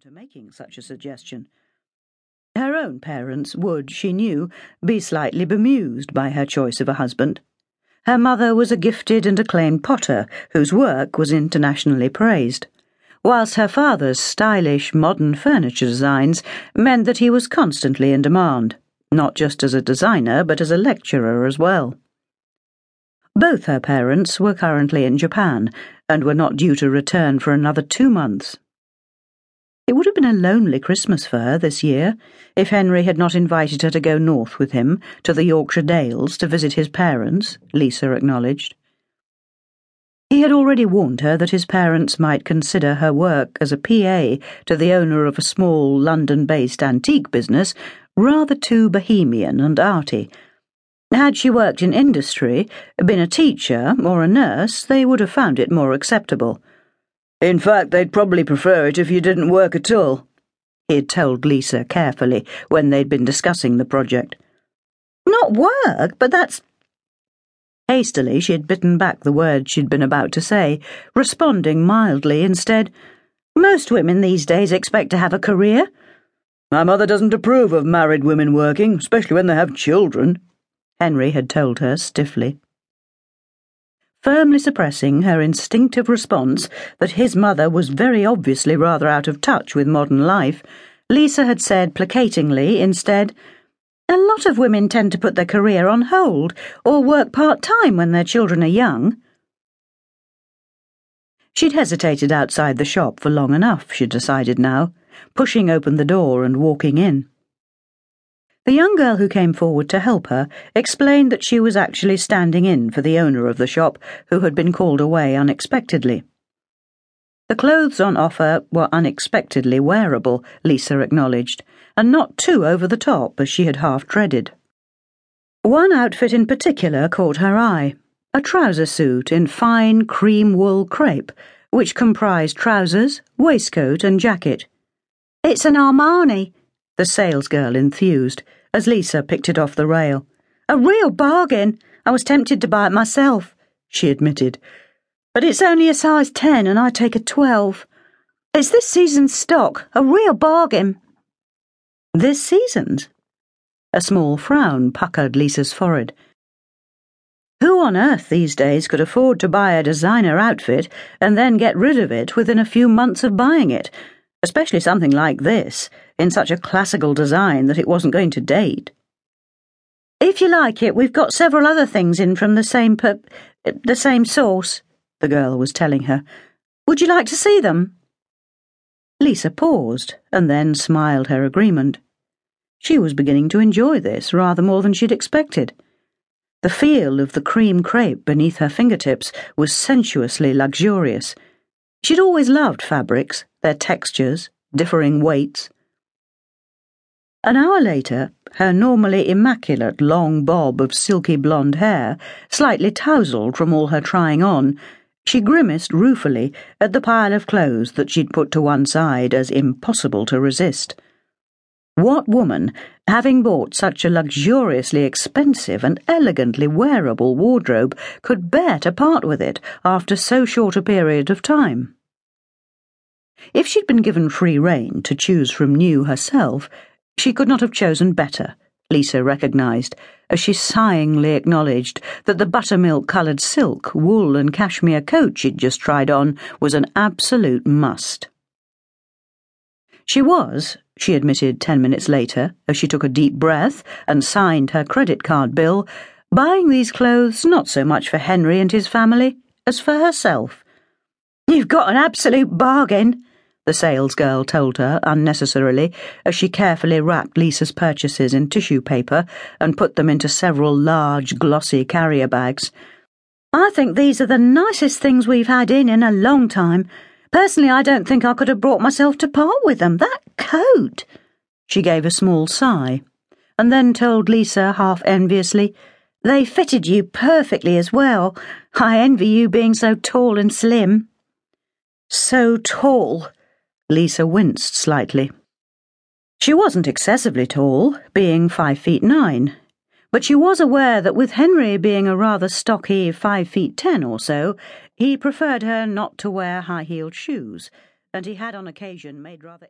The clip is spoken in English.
to making such a suggestion. Her own parents would, she knew, be slightly bemused by her choice of a husband. Her mother was a gifted and acclaimed potter whose work was internationally praised, whilst her father's stylish modern furniture designs meant that he was constantly in demand, not just as a designer but as a lecturer as well. Both her parents were currently in Japan and were not due to return for another two months. It would have been a lonely Christmas for her this year if Henry had not invited her to go north with him to the Yorkshire Dales to visit his parents, Lisa acknowledged. He had already warned her that his parents might consider her work as a PA to the owner of a small London based antique business rather too bohemian and arty. Had she worked in industry, been a teacher, or a nurse, they would have found it more acceptable. In fact, they'd probably prefer it if you didn't work at all, he had told Lisa carefully when they'd been discussing the project. Not work, but that's. Hastily, she had bitten back the words she'd been about to say, responding mildly instead. Most women these days expect to have a career. My mother doesn't approve of married women working, especially when they have children, Henry had told her stiffly firmly suppressing her instinctive response that his mother was very obviously rather out of touch with modern life, Lisa had said placatingly instead, A lot of women tend to put their career on hold or work part time when their children are young. She'd hesitated outside the shop for long enough, she decided now, pushing open the door and walking in. The young girl who came forward to help her explained that she was actually standing in for the owner of the shop, who had been called away unexpectedly. The clothes on offer were unexpectedly wearable, Lisa acknowledged, and not too over the top as she had half dreaded. One outfit in particular caught her eye a trouser suit in fine cream wool crepe, which comprised trousers, waistcoat, and jacket. It's an Armani, the salesgirl enthused as Lisa picked it off the rail. A real bargain. I was tempted to buy it myself, she admitted. But it's only a size 10 and I take a 12. It's this season's stock, a real bargain. This season's? A small frown puckered Lisa's forehead. Who on earth these days could afford to buy a designer outfit and then get rid of it within a few months of buying it? Especially something like this, in such a classical design that it wasn't going to date. If you like it, we've got several other things in from the same per- the same source, the girl was telling her. Would you like to see them? Lisa paused and then smiled her agreement. She was beginning to enjoy this rather more than she'd expected. The feel of the cream crepe beneath her fingertips was sensuously luxurious. She'd always loved fabrics, their textures, differing weights. An hour later, her normally immaculate long bob of silky blonde hair, slightly tousled from all her trying on, she grimaced ruefully at the pile of clothes that she'd put to one side as impossible to resist. What woman, having bought such a luxuriously expensive and elegantly wearable wardrobe, could bear to part with it after so short a period of time? If she'd been given free rein to choose from new herself, she could not have chosen better, Lisa recognised, as she sighingly acknowledged that the buttermilk coloured silk, wool, and cashmere coat she'd just tried on was an absolute must. She was, she admitted ten minutes later, as she took a deep breath and signed her credit card bill, buying these clothes not so much for Henry and his family as for herself. You've got an absolute bargain, the salesgirl told her unnecessarily as she carefully wrapped Lisa's purchases in tissue paper and put them into several large, glossy carrier bags. I think these are the nicest things we've had in in a long time. Personally, I don't think I could have brought myself to part with them. That coat! She gave a small sigh, and then told Lisa half enviously, They fitted you perfectly as well. I envy you being so tall and slim. So tall, Lisa winced slightly. She wasn't excessively tall, being five feet nine, but she was aware that with Henry being a rather stocky five feet ten or so, he preferred her not to wear high heeled shoes, and he had on occasion made rather